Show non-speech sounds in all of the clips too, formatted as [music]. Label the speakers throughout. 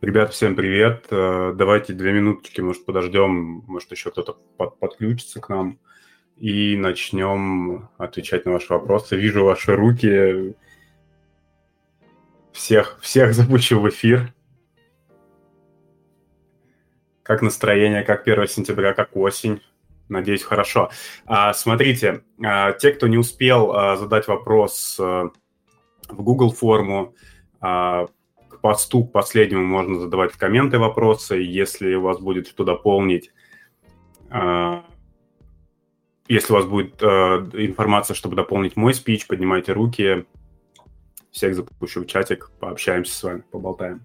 Speaker 1: Ребят, всем привет. Э, давайте две минуточки, может, подождем, может, еще кто-то под, подключится к нам и начнем отвечать на ваши вопросы. Вижу ваши руки. Всех, всех запущу в эфир. Как настроение, как 1 сентября, как осень? Надеюсь, хорошо. А, смотрите, а, те, кто не успел а, задать вопрос а, в Google форму, посту к последнему можно задавать комменты вопросы, если у вас будет что дополнить. А, если у вас будет э, информация, чтобы дополнить мой спич, поднимайте руки. Всех запущу в чатик, пообщаемся с вами, поболтаем.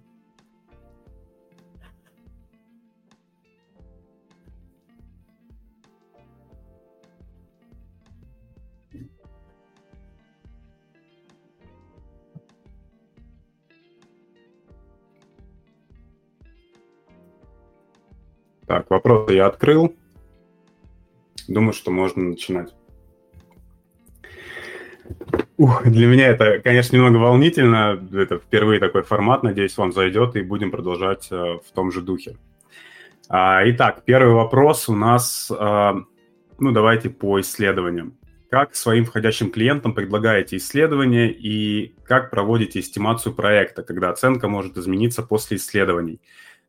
Speaker 1: Так, вопросы я открыл. Думаю, что можно начинать. Ух, для меня это, конечно, немного волнительно. Это впервые такой формат. Надеюсь, вам зайдет, и будем продолжать э, в том же духе. А, итак, первый вопрос у нас, э, ну, давайте по исследованиям. Как своим входящим клиентам предлагаете исследования и как проводите эстимацию проекта, когда оценка может измениться после исследований?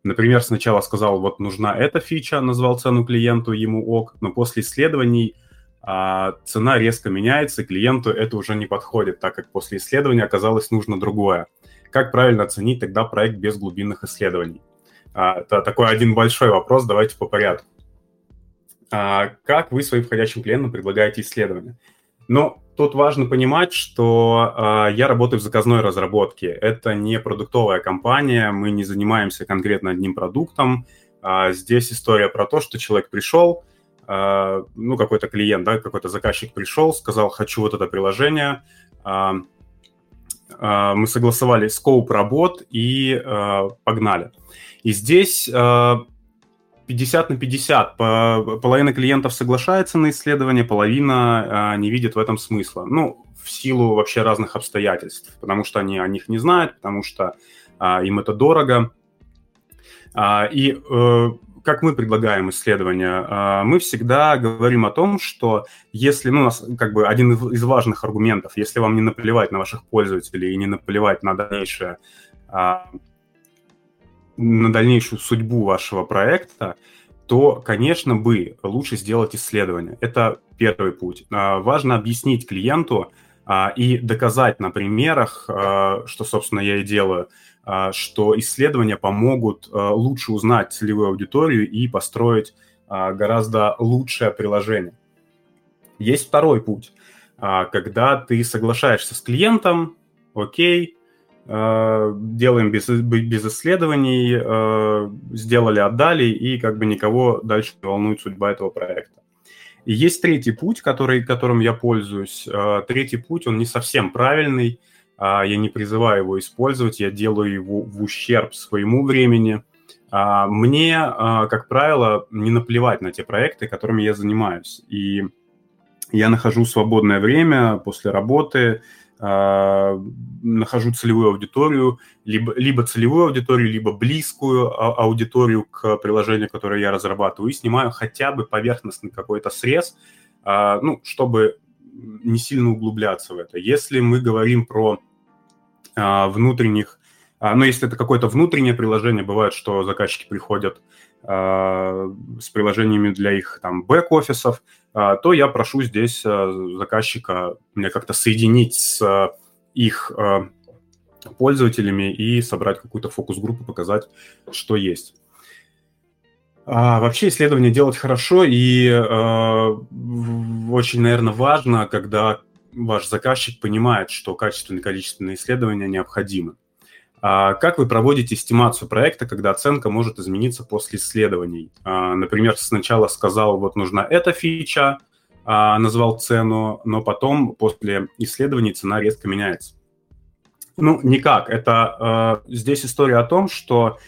Speaker 1: Например, сначала сказал, вот нужна эта фича, назвал цену клиенту, ему ок, но после исследований а, цена резко меняется, и клиенту это уже не подходит, так как после исследования оказалось нужно другое. Как правильно оценить тогда проект без глубинных исследований? А, это такой один большой вопрос, давайте по порядку. А, как вы своим входящим клиентам предлагаете исследования? Ну, тут важно понимать, что э, я работаю в заказной разработке. Это не продуктовая компания, мы не занимаемся конкретно одним продуктом. А здесь история про то, что человек пришел, э, ну, какой-то клиент, да, какой-то заказчик пришел, сказал, хочу вот это приложение. Э, э, мы согласовали скоуп работ и э, погнали. И здесь э, 50 на 50. Половина клиентов соглашается на исследование, половина а, не видит в этом смысла. Ну, в силу вообще разных обстоятельств, потому что они о них не знают, потому что а, им это дорого. А, и э, как мы предлагаем исследования, мы всегда говорим о том, что если, ну, у нас как бы один из важных аргументов, если вам не наплевать на ваших пользователей и не наплевать на дальнейшее на дальнейшую судьбу вашего проекта, то, конечно, бы лучше сделать исследование. Это первый путь. А, важно объяснить клиенту а, и доказать на примерах, а, что, собственно, я и делаю, что исследования помогут лучше узнать целевую аудиторию и построить гораздо лучшее приложение. Есть второй путь, когда ты соглашаешься с клиентом, окей, делаем без, без исследований, э, сделали, отдали, и как бы никого дальше не волнует судьба этого проекта. И есть третий путь, который, которым я пользуюсь. Э, третий путь, он не совсем правильный, я не призываю его использовать, я делаю его в ущерб своему времени. Мне, как правило, не наплевать на те проекты, которыми я занимаюсь. И я нахожу свободное время после работы, а, нахожу целевую аудиторию, либо, либо целевую аудиторию, либо близкую а, аудиторию к приложению, которое я разрабатываю, и снимаю хотя бы поверхностный какой-то срез, а, ну, чтобы не сильно углубляться в это. Если мы говорим про внутренних, ну, если это какое-то внутреннее приложение, бывает, что заказчики приходят с приложениями для их там бэк-офисов, а, то я прошу здесь э, заказчика мне как-то соединить с их пользователями и собрать какую-то фокус-группу, показать, что есть. А, вообще исследование делать хорошо и э, очень, наверное, важно, когда ваш заказчик понимает, что качественные количественные исследования необходимы. А как вы проводите эстимацию проекта, когда оценка может измениться после исследований? А, например, сначала сказал, вот нужна эта фича, а, назвал цену, но потом после исследований цена резко меняется. Ну, никак. Это здесь история о том, что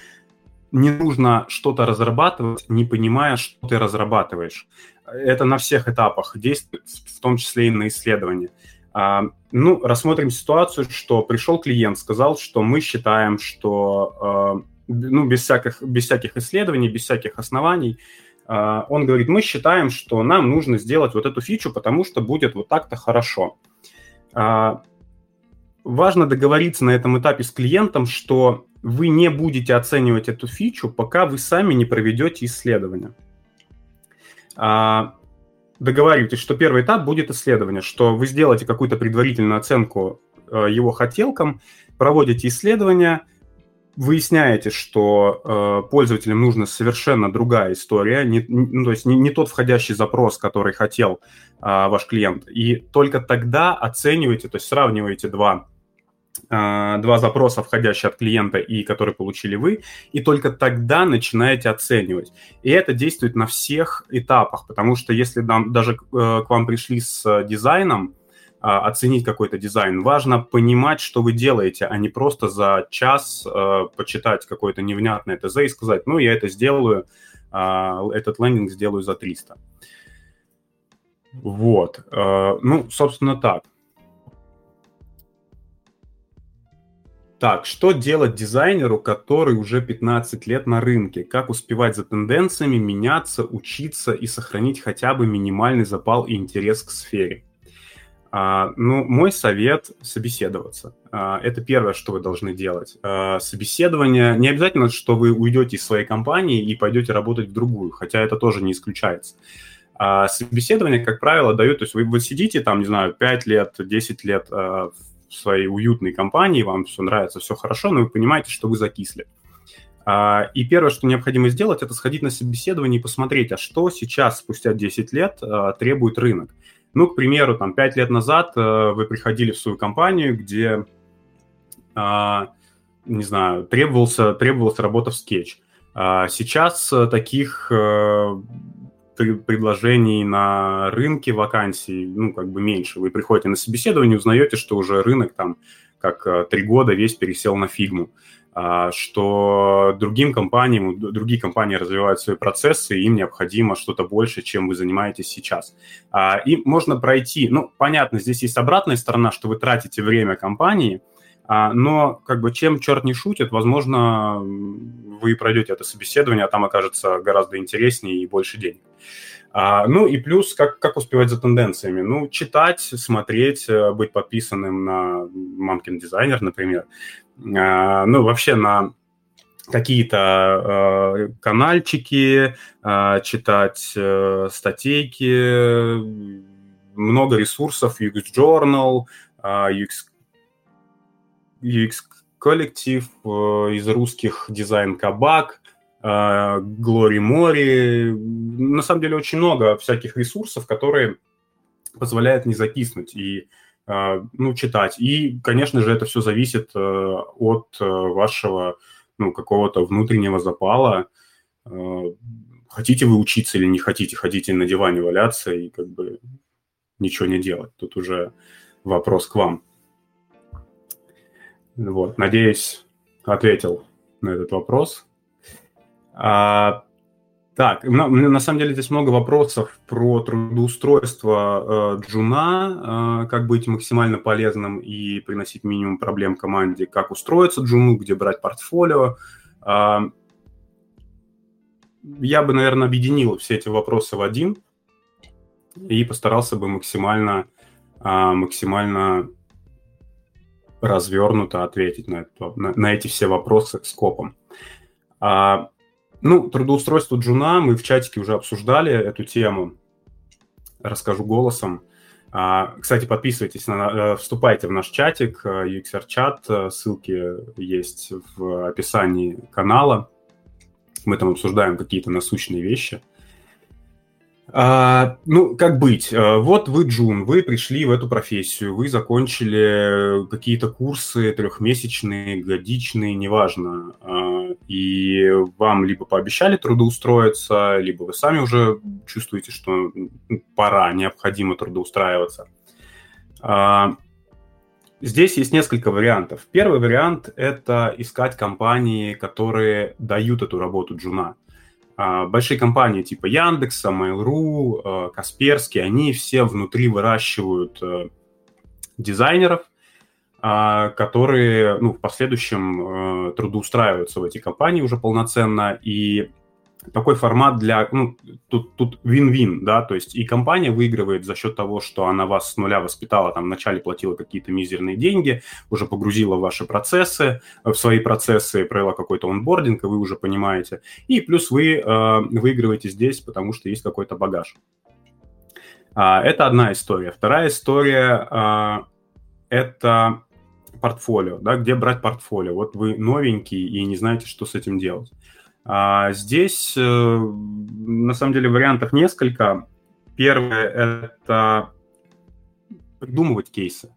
Speaker 1: не нужно что-то разрабатывать, не понимая, что ты разрабатываешь. Это на всех этапах действует, в том числе и на исследовании. А, ну, рассмотрим ситуацию, что пришел клиент, сказал, что мы считаем, что ну, без всяких, без всяких исследований, без всяких оснований. А, он говорит, мы считаем, что нам нужно сделать вот эту фичу, потому что будет вот так-то хорошо. А, важно договориться на этом этапе с клиентом, что вы не будете оценивать эту фичу, пока вы сами не проведете исследование. А, договаривайтесь, что первый этап будет исследование, что вы сделаете какую-то предварительную оценку э, его хотелкам, проводите исследование, выясняете, что э, пользователям нужна совершенно другая история, не, ну, то есть не, не тот входящий запрос, который хотел э, ваш клиент, и только тогда оцениваете, то есть сравниваете два два запроса, входящие от клиента и которые получили вы, и только тогда начинаете оценивать. И это действует на всех этапах, потому что если нам, даже э, к вам пришли с дизайном, а, оценить какой-то дизайн. Важно понимать, что вы делаете, а не просто за час э, почитать какое-то невнятное ТЗ и сказать, ну, я это сделаю, э, этот лендинг сделаю за 300. Вот. Э, ну, собственно, так. Так, что делать дизайнеру, который уже 15 лет на рынке? Как успевать за тенденциями, меняться, учиться и сохранить хотя бы минимальный запал и интерес к сфере? А, ну, мой совет – собеседоваться. А, это первое, что вы должны делать. А, собеседование – не обязательно, что вы уйдете из своей компании и пойдете работать в другую, хотя это тоже не исключается. Собеседование, как правило, дает, то есть вы, вы сидите там, не знаю, 5 лет, 10 лет в своей уютной компании, вам все нравится, все хорошо, но вы понимаете, что вы закисли. И первое, что необходимо сделать, это сходить на собеседование и посмотреть, а что сейчас, спустя 10 лет, требует рынок. Ну, к примеру, там, пять лет назад э, вы приходили в свою компанию, где, э, не знаю, требовался, требовалась работа в скетч. А сейчас э, таких э, предложений на рынке вакансий, ну, как бы меньше. Вы приходите на собеседование, узнаете, что уже рынок там как э, три года весь пересел на фигму. А, что другим компаниям, другие компании развивают свои процессы, им необходимо что-то больше, чем вы занимаетесь сейчас. А, и можно пройти, ну, понятно, здесь есть обратная сторона, что вы тратите время компании, но как бы чем черт не шутит, возможно, вы пройдете это собеседование, а там окажется гораздо интереснее и больше денег. А, ну и плюс, как, как успевать за тенденциями? Ну, читать, смотреть, э, быть подписанным на Мамкин Дизайнер, например. А, ну, вообще на какие-то э, канальчики, э, читать э, статейки, много ресурсов, UX Journal, э, UX, UX коллектив э, из русских дизайн кабак, Глори Мори. На самом деле очень много всяких ресурсов, которые позволяют не закиснуть и а, ну, читать. И, конечно же, это все зависит э, от э, вашего ну, какого-то внутреннего запала. Э, хотите вы учиться или не хотите, хотите на диване валяться и как бы ничего не делать. Тут уже вопрос к вам. Вот, надеюсь, ответил на этот вопрос. А, так, на, на самом деле здесь много вопросов про трудоустройство э, джуна, э, как быть максимально полезным и приносить минимум проблем команде, как устроиться джуну, где брать портфолио. Э, я бы, наверное, объединил все эти вопросы в один и постарался бы максимально, э, максимально развернуто ответить на, это, на, на эти все вопросы скопом. А, ну, трудоустройство джуна, мы в чатике уже обсуждали эту тему. Расскажу голосом. А, кстати, подписывайтесь, на, э, вступайте в наш чатик, UXR-чат, э, ссылки есть в описании канала. Мы там обсуждаем какие-то насущные вещи. А, ну, как быть? А, вот вы Джун, вы пришли в эту профессию, вы закончили какие-то курсы трехмесячные, годичные, неважно, а, и вам либо пообещали трудоустроиться, либо вы сами уже чувствуете, что пора, необходимо трудоустраиваться. А, здесь есть несколько вариантов. Первый вариант – это искать компании, которые дают эту работу джуна. А, большие компании типа Яндекса, Mail.ru, а, Касперский, они все внутри выращивают э, дизайнеров, которые ну, в последующем трудоустраиваются в эти компании уже полноценно, и такой формат для, ну, тут, тут вин-вин, да, то есть и компания выигрывает за счет того, что она вас с нуля воспитала, там, вначале платила какие-то мизерные деньги, уже погрузила в ваши процессы, в свои процессы, провела какой-то онбординг, и вы уже понимаете, и плюс вы э, выигрываете здесь, потому что есть какой-то багаж. А, это одна история. Вторая история а, – это портфолио, да, где брать портфолио. Вот вы новенький и не знаете, что с этим делать. А здесь, э, на самом деле, вариантов несколько. Первое – это придумывать кейсы.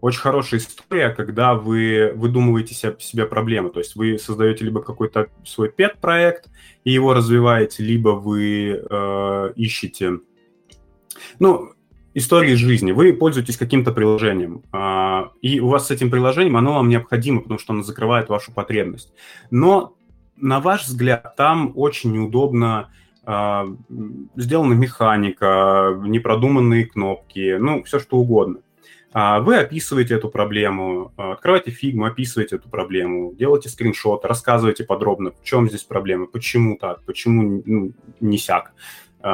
Speaker 1: Очень хорошая история, когда вы выдумываете себе, проблемы. То есть вы создаете либо какой-то свой пет-проект и его развиваете, либо вы э, ищете... Ну, истории жизни. Вы пользуетесь каким-то приложением, э, и у вас с этим приложением оно вам необходимо, потому что оно закрывает вашу потребность. Но на ваш взгляд, там очень неудобно э, сделана механика, непродуманные кнопки, ну, все что угодно. А вы описываете эту проблему, открываете фигму, описываете эту проблему, делаете скриншот, рассказываете подробно, в чем здесь проблема, почему так, почему ну, не сяк. И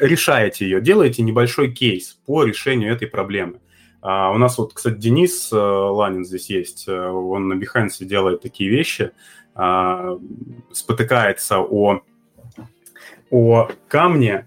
Speaker 1: решаете ее, делаете небольшой кейс по решению этой проблемы. У нас вот, кстати, Денис э, Ланин здесь есть, э, он на Behance делает такие вещи – а, спотыкается о, о камне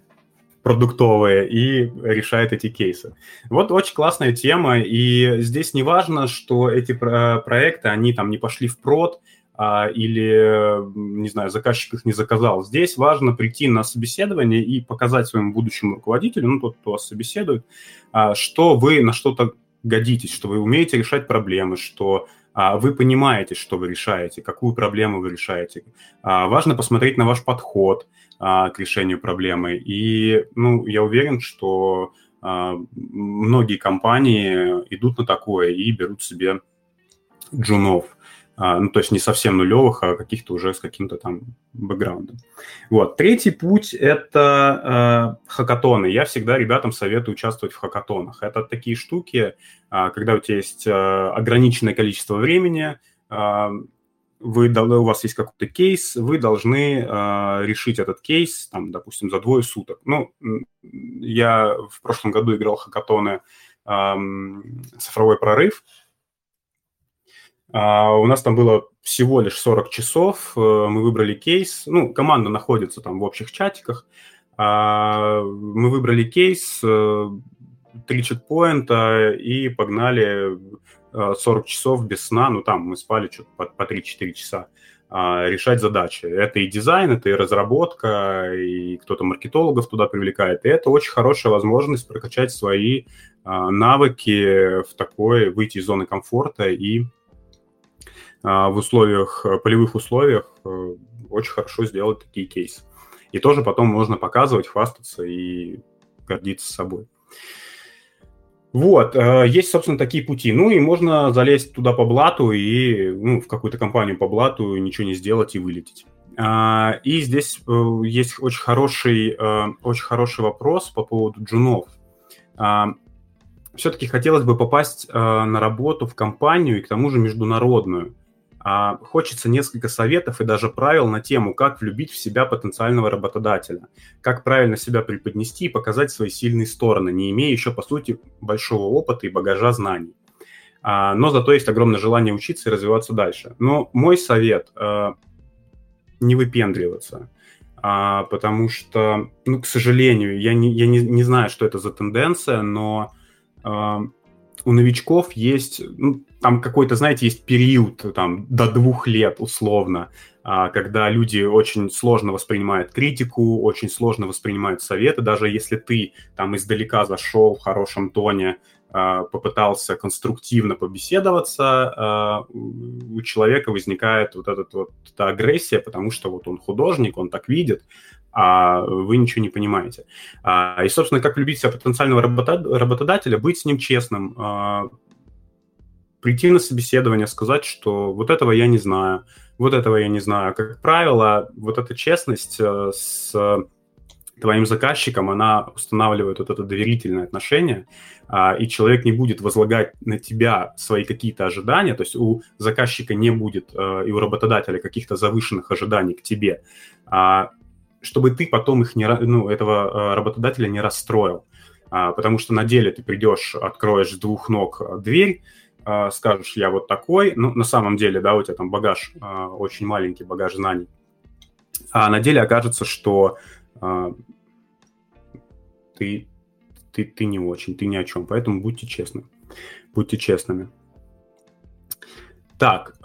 Speaker 1: продуктовые и решает эти кейсы. Вот очень классная тема, и здесь не важно, что эти про проекты, они там не пошли в прод, а, или, не знаю, заказчик их не заказал. Здесь важно прийти на собеседование и показать своему будущему руководителю, ну, тот, кто вас собеседует, а, что вы на что-то годитесь, что вы умеете решать проблемы, что а, вы понимаете, что вы решаете, какую проблему вы решаете. А, важно посмотреть на ваш подход а, к решению проблемы. И ну, я уверен, что многие компании идут на такое и берут себе джунов. А, ну, то есть не совсем нулевых, а каких-то уже с каким-то там бэкграундом. Вот. Третий путь – это э, хакатоны. Я всегда ребятам советую участвовать в хакатонах. Это такие штуки, э, когда у тебя есть э, ограниченное количество времени, э, вы, у вас есть какой-то кейс, вы должны э, решить этот кейс, там, допустим, за двое суток. Ну, я в прошлом году играл хакатоны э, «Цифровой прорыв», а у нас там было всего лишь 40 часов, э, мы выбрали кейс, ну, команда находится там в общих чатиках, а, мы выбрали кейс, э, три чекпоинта и погнали 40 э, часов без сна, ну, там мы спали что-то по, по 3-4 часа, а, решать задачи. Это и дизайн, это и разработка, и кто-то маркетологов туда привлекает. И это очень хорошая возможность прокачать свои навыки в такой, выйти из зоны комфорта и в условиях, э, полевых условиях э, очень хорошо сделать такие кейсы. И тоже потом можно показывать, хвастаться и гордиться собой. Вот, э, есть, собственно, такие пути. Ну и можно залезть туда по блату и ну, в какую-то компанию по блату ничего не сделать и вылететь. А, и здесь есть очень хороший, очень хороший вопрос по поводу джунов. А, Все-таки хотелось бы попасть на работу в компанию и к тому же международную. А, хочется несколько советов и даже правил на тему, как влюбить в себя потенциального работодателя, как правильно себя преподнести и показать свои сильные стороны, не имея еще, по сути, большого опыта и багажа знаний. А, но зато есть огромное желание учиться и развиваться дальше. Но мой совет а, не выпендриваться, потому что, ну, к сожалению, я не, я не, не знаю, что это за тенденция, но у новичков есть, ну, там какой-то, знаете, есть период там до двух лет условно, а, когда люди очень сложно воспринимают критику, очень сложно воспринимают советы, даже если ты там издалека зашел в хорошем тоне, а, попытался конструктивно побеседоваться, а, у человека возникает вот, этот, вот эта агрессия, потому что вот он художник, он так видит, а вы ничего не понимаете. И, собственно, как любить себя потенциального работодателя, быть с ним честным, прийти на собеседование, сказать, что вот этого я не знаю, вот этого я не знаю. Как правило, вот эта честность э, с твоим заказчиком, она устанавливает вот это доверительное отношение, а, и человек не будет возлагать на тебя свои какие-то ожидания, то есть у заказчика не будет а, и у работодателя каких-то завышенных ожиданий к тебе, а, чтобы ты потом их не, ну, этого работодателя не расстроил. Потому что на деле ты придешь, откроешь с двух ног дверь, скажешь, я вот такой, ну, на самом деле, да, у тебя там багаж, очень маленький багаж знаний, а на деле окажется, что а, ты, ты, ты не очень, ты ни о чем. Поэтому будьте честны. Будьте честными. Так,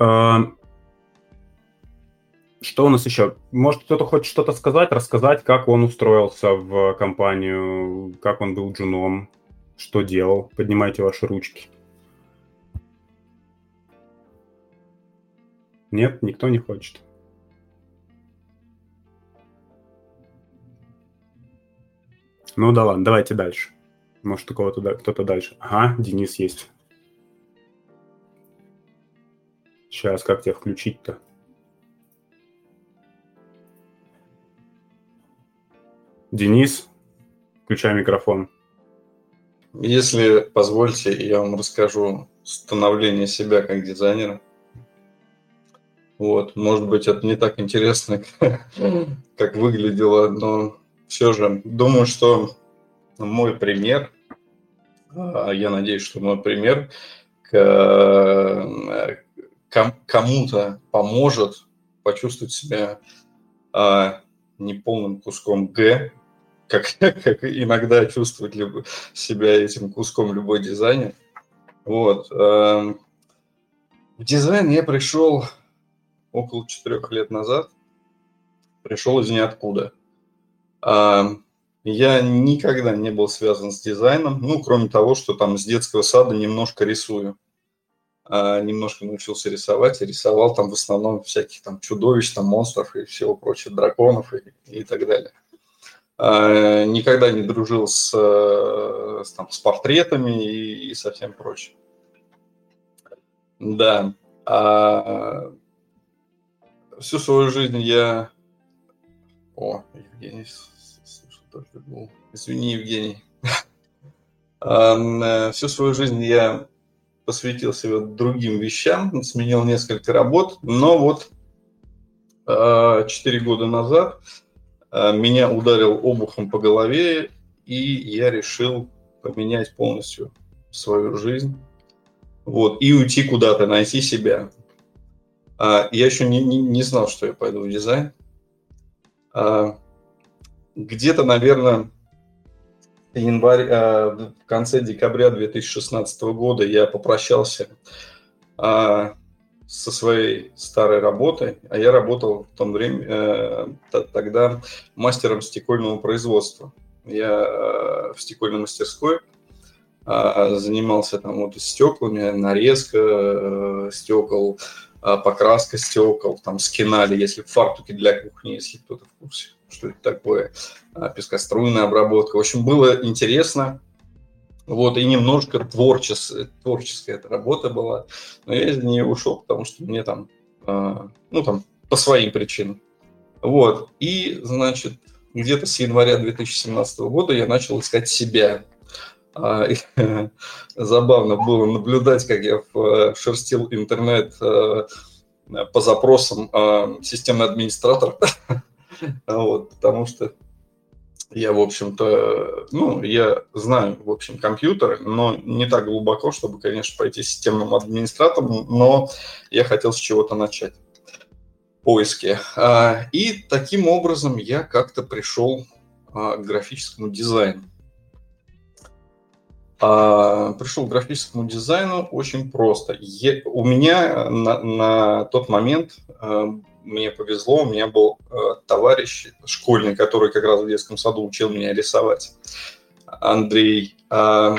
Speaker 1: что у нас еще? Может, кто-то хочет что-то сказать, рассказать, как он устроился в компанию, как он был джуном, что делал? Поднимайте ваши ручки. Нет, никто не хочет. Ну да ладно, давайте дальше. Может, у кого-то кто-то дальше. Ага, Денис есть. Сейчас, как тебя включить-то? Денис, включай микрофон.
Speaker 2: Если позвольте, я вам расскажу становление себя как дизайнера. Вот, может быть, это не так интересно, [laughs] как выглядело, но все же думаю, что мой пример, а, я надеюсь, что мой пример кому-то поможет почувствовать себя а, неполным куском Г, как, [laughs] как иногда чувствует себя этим куском любой дизайнер. Вот. А, в дизайн я пришел около четырех лет назад. Пришел из ниоткуда – я никогда не был связан с дизайном, ну, кроме того, что там с детского сада немножко рисую. А, немножко научился рисовать, и рисовал там в основном всяких там чудовищ, там монстров и всего прочего, драконов и, и так далее. А, никогда не дружил с, с, там, с портретами и, и со всем прочим. Да. А, всю свою жизнь я... О, Евгений только был. Извини, Евгений. [laughs] Э, всю свою жизнь я посвятил себя другим вещам, сменил несколько работ, но вот э, четыре года назад э, меня ударил обухом по голове, и я решил поменять полностью свою жизнь, вот, и уйти куда-то, найти себя. Я еще не, не, не знал, что я пойду в дизайн где-то, наверное, январь, э, в конце декабря 2016 года я попрощался э, со своей старой работой, а я работал в том время, э, тогда мастером стекольного производства. Я в стекольной мастерской занимался там вот стеклами, нарезка стекол, покраска стекол, там скинали, если фартуки для кухни, если кто-то в курсе что это такое, а, пескоструйная обработка. В общем, было интересно. Вот, и немножко творчес, творческая эта работа была. Но я из нее ушел, потому что мне там, а, ну, там, по своим причинам. Вот, и, значит, где-то с января 2017 года я начал искать себя. А, [laughs] забавно было наблюдать, как я э, шерстил интернет э, по запросам системный администратор [laughs] Вот, потому что я, в общем-то, ну, я знаю, в общем, компьютер, но не так глубоко, чтобы, конечно, пойти системным администратором, но я хотел с чего-то начать поиски. А, и таким образом я как-то пришел а, к графическому дизайну. А, пришел к графическому дизайну очень просто. у меня на, на тот момент мне повезло, у меня был э, товарищ школьный, который как раз в детском саду учил меня рисовать. Андрей. Э,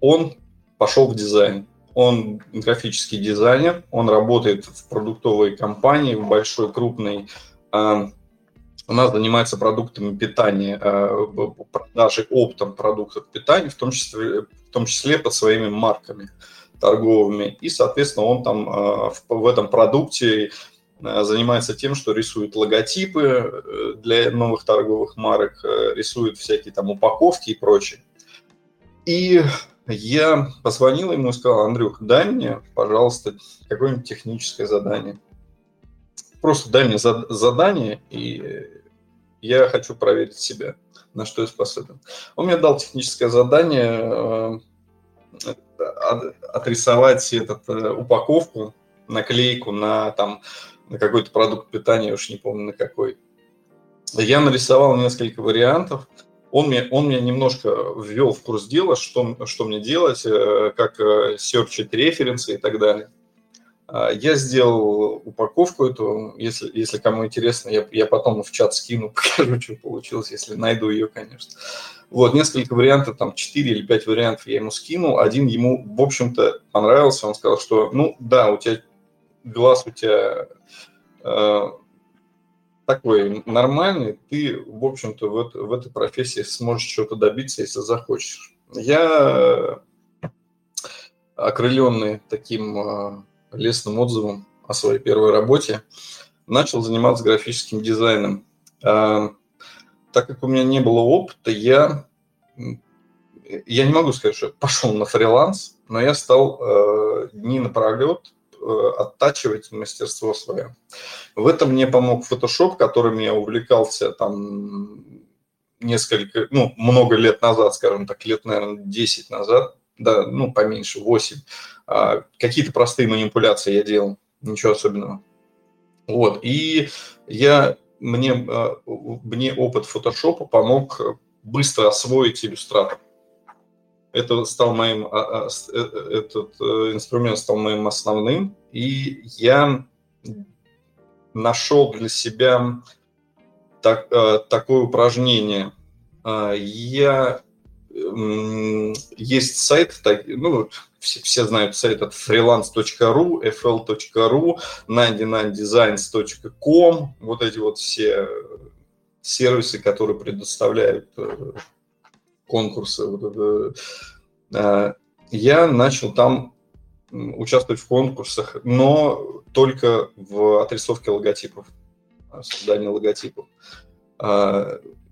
Speaker 2: он пошел в дизайн. Он графический дизайнер, он работает в продуктовой компании, в большой, крупной. Э, у нас занимается продуктами питания, э, продажей оптом продуктов питания, в том числе, в том числе под своими марками торговыми. И, соответственно, он там э, в, этом продукте занимается тем, что рисует логотипы для новых торговых марок, рисует всякие там упаковки и прочее. И я позвонил ему и сказал, Андрюх, дай мне, пожалуйста, какое-нибудь техническое задание. Просто дай мне задание, и я хочу проверить себя, на что я способен. Он мне дал техническое задание э, отрисовать этот, э, упаковку, наклейку на, там, на какой-то продукт питания, я уж не помню на какой. Я нарисовал несколько вариантов – он меня, он меня немножко ввел в курс дела, что, что мне делать, э, как э, серчить референсы и так далее. А, я сделал упаковку эту, если, если кому интересно, я, я потом в чат скину, [laughs] покажу, что получилось, если найду ее, конечно. Вот, несколько вариантов, там 4 или 5 вариантов я ему скинул. Один ему, в общем-то, понравился. Он сказал, что, ну, да, у тебя глаз у тебя э, такой нормальный, ты, в общем-то, в, в этой профессии сможешь чего-то добиться, если захочешь. Я, окрыленный таким а, лестным отзывом о своей первой работе, начал заниматься графическим дизайном. А, так как у меня не было опыта, я, я не могу сказать, что пошел на фриланс, но я стал э, дни напролет Э, оттачивать мастерство свое. В этом мне помог Photoshop, которым я увлекался там несколько, ну, много лет назад, скажем так, лет, наверное, 10 назад, да, ну, поменьше, 8. А, какие-то простые манипуляции я делал, ничего особенного. Вот, и я, мне, а, мне опыт Photoshop помог быстро освоить иллюстратор. Это стал моим, а, а, э, э, этот э, инструмент стал моим основным, и я нашел для себя так, такое упражнение. Я есть сайт, ну, все, все знают сайт от freelance.ru, fl.ru, 99designs.com, вот эти вот все сервисы, которые предоставляют конкурсы. Вот это. А, я начал там участвовать в конкурсах, но только в отрисовке логотипов, создании логотипов.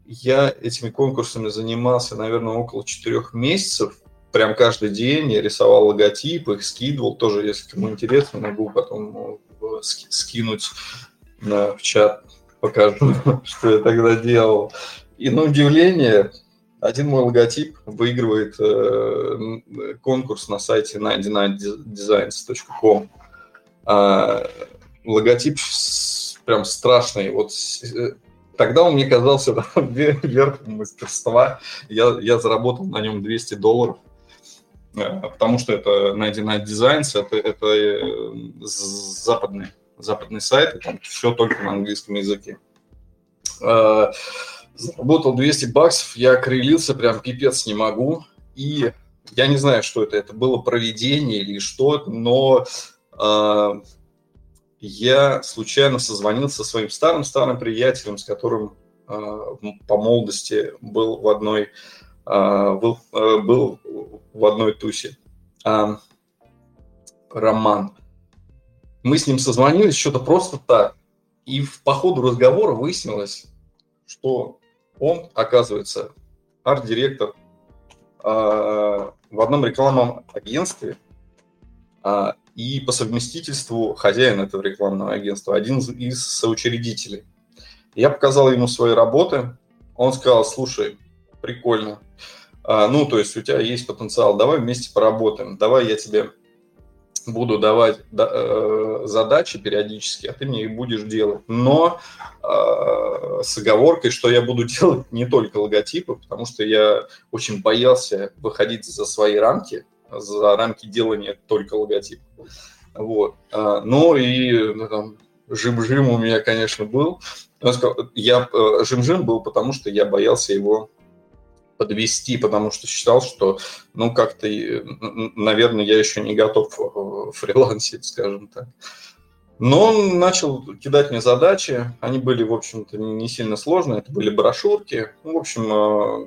Speaker 2: Я этими конкурсами занимался, наверное, около четырех месяцев. Прям каждый день я рисовал логотипы, их скидывал. Тоже, если кому интересно, могу потом э, скинуть в чат, покажу, [laughs] что я тогда делал. И на удивление, один мой логотип выигрывает э, конкурс на сайте 99designs.com. А, логотип прям страшный. Вот э, тогда он мне казался да, [laughs] верхом мастерства. Я, я заработал на нем 200 долларов, э, потому что это 99 Designs, это, это э, западный, западный сайт, и там все только на английском языке. А, Заработал 200 баксов, я окрылился, прям пипец не могу. И я не знаю, что это, это было проведение или что, но э, я случайно созвонился со своим старым-старым приятелем, с которым э, по молодости был в одной, э, был, э, был в одной тусе. Роман. Мы с ним созвонились что-то просто так. И по ходу разговора выяснилось, что он, оказывается, арт-директор а, в одном рекламном агентстве а, и по совместительству хозяин этого рекламного агентства, один из соучредителей. Я показал ему свои работы, он сказал, слушай, прикольно, а, ну, то есть у тебя есть потенциал, давай вместе поработаем, давай я тебе буду давать э, задачи периодически, а ты мне их будешь делать. Но э, с оговоркой, что я буду [laughs] делать не только логотипы, потому что я очень боялся выходить за свои рамки, за рамки делания только логотипов. Вот. А, ну и ну, там, жим-жим у меня, конечно, был. Я, э, жим-жим был, потому что я боялся его подвести, потому что считал, что, ну, как-то, наверное, я еще не готов э, фрилансить, скажем так. Но он начал кидать мне задачи, они были, в общем-то, не сильно сложные, это были брошюрки, ну, в общем, э,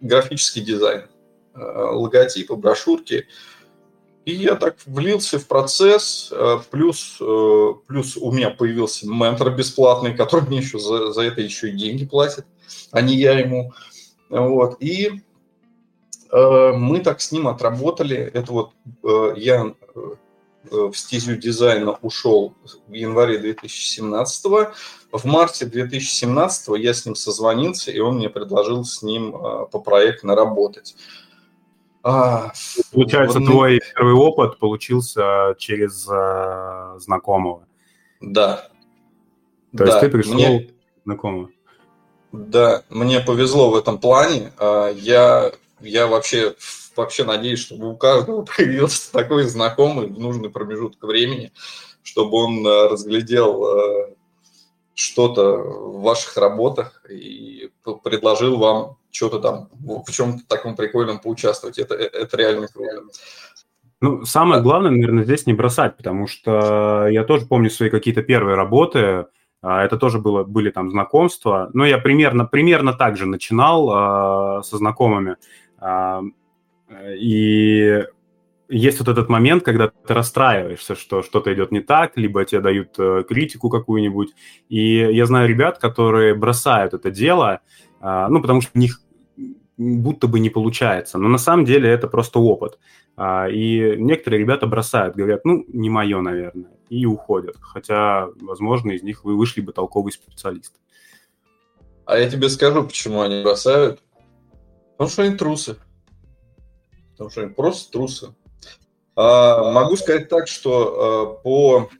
Speaker 2: графический дизайн, э, логотипы, брошюрки. и я так влился в процесс, э, плюс, э, плюс у меня появился ментор бесплатный, который мне еще за, за это еще и деньги платит, а не я ему. Вот. И э, мы так с ним отработали. Это вот э, я э, в стезю дизайна ушел в январе 2017 В марте 2017 я с ним созвонился, и он мне предложил с ним э, по проектно работать.
Speaker 1: А, Получается, вот, твой первый опыт получился через э, знакомого.
Speaker 2: Да.
Speaker 1: То да. есть ты пришел мне... знакомого.
Speaker 2: Да, мне повезло в этом плане. А, я, я вообще, вообще надеюсь, чтобы у каждого [laughs] появился такой знакомый в нужный промежуток времени, чтобы он э, разглядел э, что-то в ваших работах и предложил вам что-то там, в чем-то таком прикольном поучаствовать. Это, э, это реально круто.
Speaker 1: Ну, самое главное, наверное, здесь не бросать, потому что я тоже помню свои какие-то первые работы, а, это тоже было, были там знакомства. Но я примерно, примерно так же начинал э, со знакомыми. Э, и есть вот этот момент, когда ты расстраиваешься, что что-то идет не так, либо тебе дают э, критику какую-нибудь. И я знаю ребят, которые бросают это дело, э, ну, потому что у них будто бы не получается. Но на самом деле это просто опыт. Э, и некоторые ребята бросают, говорят, ну, не мое, наверное, и уходят. Хотя, возможно, из них вы вышли бы толковый специалист.
Speaker 2: А я тебе скажу, почему они бросают. Потому что они трусы. Потому что они просто трусы. А, могу сказать так, что а, по,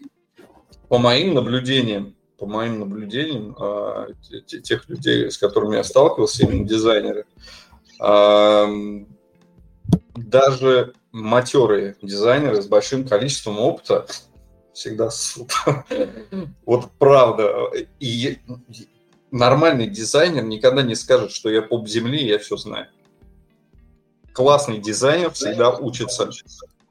Speaker 2: по моим наблюдениям, по моим наблюдениям а, тех людей, с которыми я сталкивался, именно дизайнеры, даже матерые дизайнеры с большим количеством опыта всегда ссут. [laughs] Вот правда. И нормальный дизайнер никогда не скажет, что я поп земли, я все знаю. Классный дизайнер всегда учится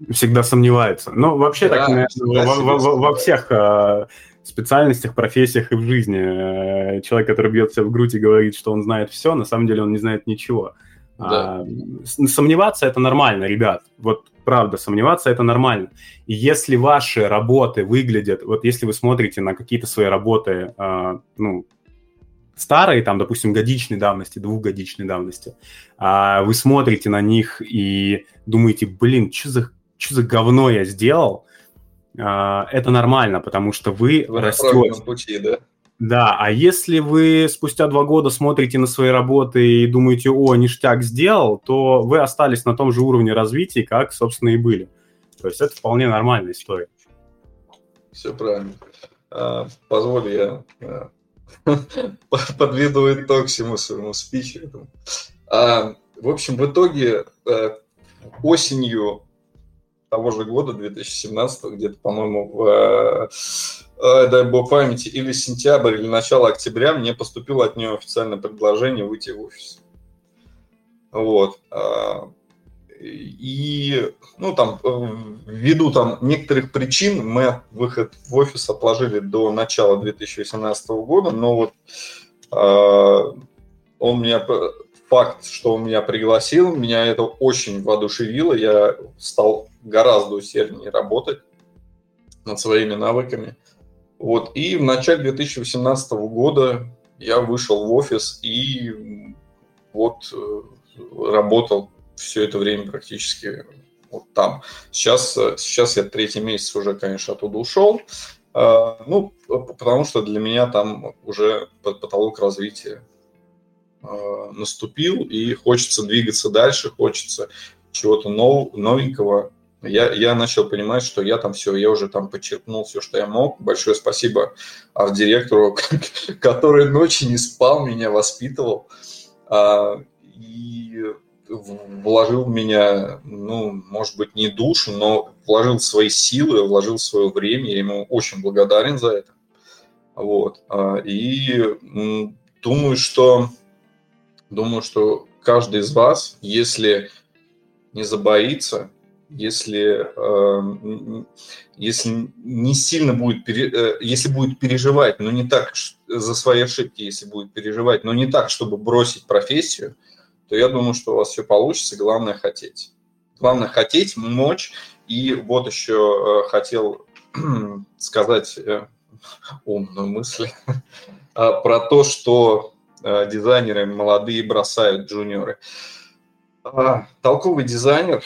Speaker 1: всегда сомневается. Но вообще да, так, наверное, во, во, во всех э, специальностях, профессиях и в жизни э, человек, который бьет себя в грудь и говорит, что он знает все, на самом деле он не знает ничего. Да. А, сомневаться это нормально, ребят. Вот правда, сомневаться это нормально. И если ваши работы выглядят, вот если вы смотрите на какие-то свои работы, э, ну, старые, там, допустим, годичной давности, двухгодичной давности, а вы смотрите на них и думаете, блин, что за что за говно я сделал, а, это нормально, потому что вы, вы растете. Пути, да? Да, а если вы спустя два года смотрите на свои работы и думаете, о, ништяк сделал, то вы остались на том же уровне развития, как, собственно, и были. То есть это вполне нормальная история.
Speaker 2: Все правильно. А, позволь я а, [laughs] подведу итог всему своему спичу. А, в общем, в итоге а, осенью того же года, 2017, где-то, по-моему, в, э, э, дай бог памяти, или сентябрь, или начало октября, мне поступило от нее официальное предложение выйти в офис. Вот. А, и, ну, там, э, ввиду там некоторых причин мы выход в офис отложили до начала 2018 года, но вот он меня факт, что он меня пригласил, меня это очень воодушевило. Я стал гораздо усерднее работать над своими навыками. Вот. И в начале 2018 года я вышел в офис и вот э, работал все это время практически вот там. Сейчас, сейчас я третий месяц уже, конечно, оттуда ушел. А, ну, потому что для меня там уже потолок развития Э, наступил, и хочется двигаться дальше, хочется чего-то нов, новенького. Я, я начал понимать, что я там все, я уже там подчеркнул все, что я мог. Большое спасибо арт-директору, [laughs] который ночи не спал, меня воспитывал а, и вложил в меня, ну, может быть, не душу, но вложил свои силы, вложил свое время. Я ему очень благодарен за это. Вот. А, и думаю, что Думаю, что каждый из вас, если не забоится, если, э, если не сильно будет, пере, э, если будет переживать, но не так за свои ошибки, если будет переживать, но не так, чтобы бросить профессию, то я думаю, что у вас все получится. Главное хотеть. Главное хотеть, мочь И вот еще хотел [clears throat] сказать умную мысль [laughs] про то, что дизайнеры молодые бросают джуниоры. Толковый дизайнер,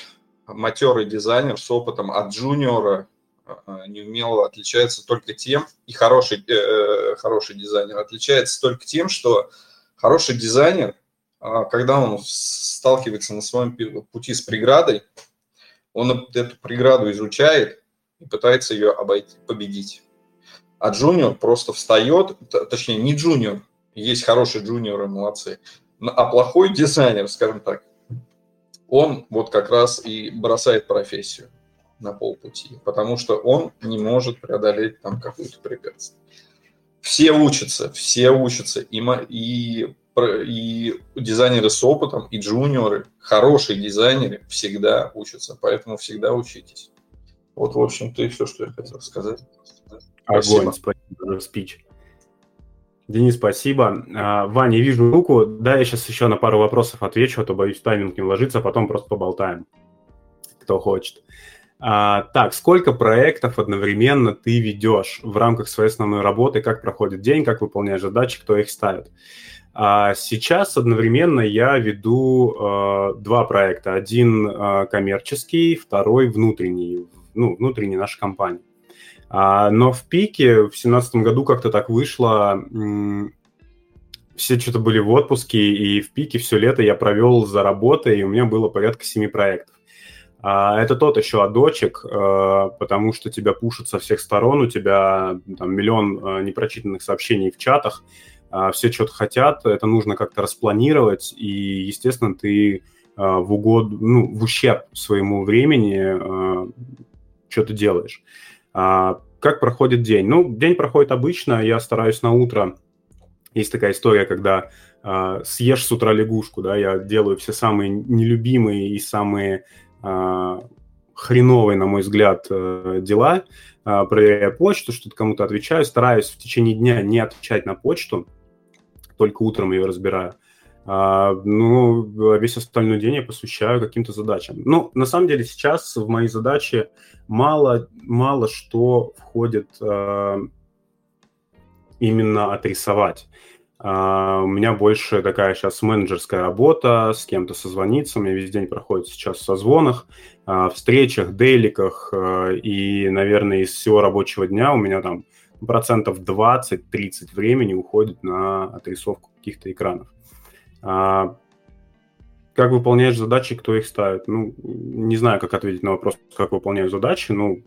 Speaker 2: матерый дизайнер с опытом от джуниора неумело отличается только тем, и хороший, э, хороший дизайнер отличается только тем, что хороший дизайнер, когда он сталкивается на своем пути с преградой, он эту преграду изучает и пытается ее обойти, победить. А джуниор просто встает, точнее, не джуниор, есть хорошие джуниоры, молодцы, а плохой дизайнер, скажем так, он вот как раз и бросает профессию на полпути, потому что он не может преодолеть там какую-то препятствие. Все учатся, все учатся, и, и, и дизайнеры с опытом, и джуниоры, хорошие дизайнеры всегда учатся, поэтому всегда учитесь. Вот, в общем-то, и все, что я хотел сказать.
Speaker 1: Огонь, спасибо за спич. Денис, спасибо. А, Ваня, вижу руку. Да, я сейчас еще на пару вопросов отвечу, а то, боюсь, тайминг не вложится, а потом просто поболтаем, кто хочет. А, так, сколько проектов одновременно ты ведешь в рамках своей основной работы? Как проходит день, как выполняешь задачи, кто их ставит? А сейчас одновременно я веду э, два проекта. Один э, коммерческий, второй внутренний, ну, внутренний нашей компании. А, но в пике в семнадцатом году как-то так вышло, все что-то были в отпуске, и в пике все лето я провел за работой, и у меня было порядка семи проектов. А, это тот еще адочек, э, потому что тебя пушат со всех сторон, у тебя там, миллион непрочитанных сообщений в чатах, а, все что-то хотят, это нужно как-то распланировать, и, естественно, ты в угод, ну, в ущерб своему времени что-то делаешь. А, как проходит день? Ну, день проходит обычно, я стараюсь на утро. Есть такая история, когда съешь с утра лягушку, да, я делаю все самые нелюбимые и самые а, хреновые, на мой взгляд, э, дела, а, проверяю почту, что-то кому-то отвечаю, стараюсь в течение дня не отвечать на почту, только утром ее разбираю. А, ну, весь остальной день я посвящаю каким-то задачам. Ну, на самом деле сейчас в мои задачи мало, мало что входит именно отрисовать. Uh, у меня больше такая сейчас менеджерская работа, с кем-то созвониться. У меня весь день проходит сейчас в созвонах, uh, встречах, дейликах. Uh, и, наверное, из всего рабочего дня у меня там процентов 20-30 времени уходит на отрисовку каких-то экранов. Как выполняешь задачи, кто их ставит? Ну, не знаю, как ответить на вопрос, как выполняю задачи. Ну,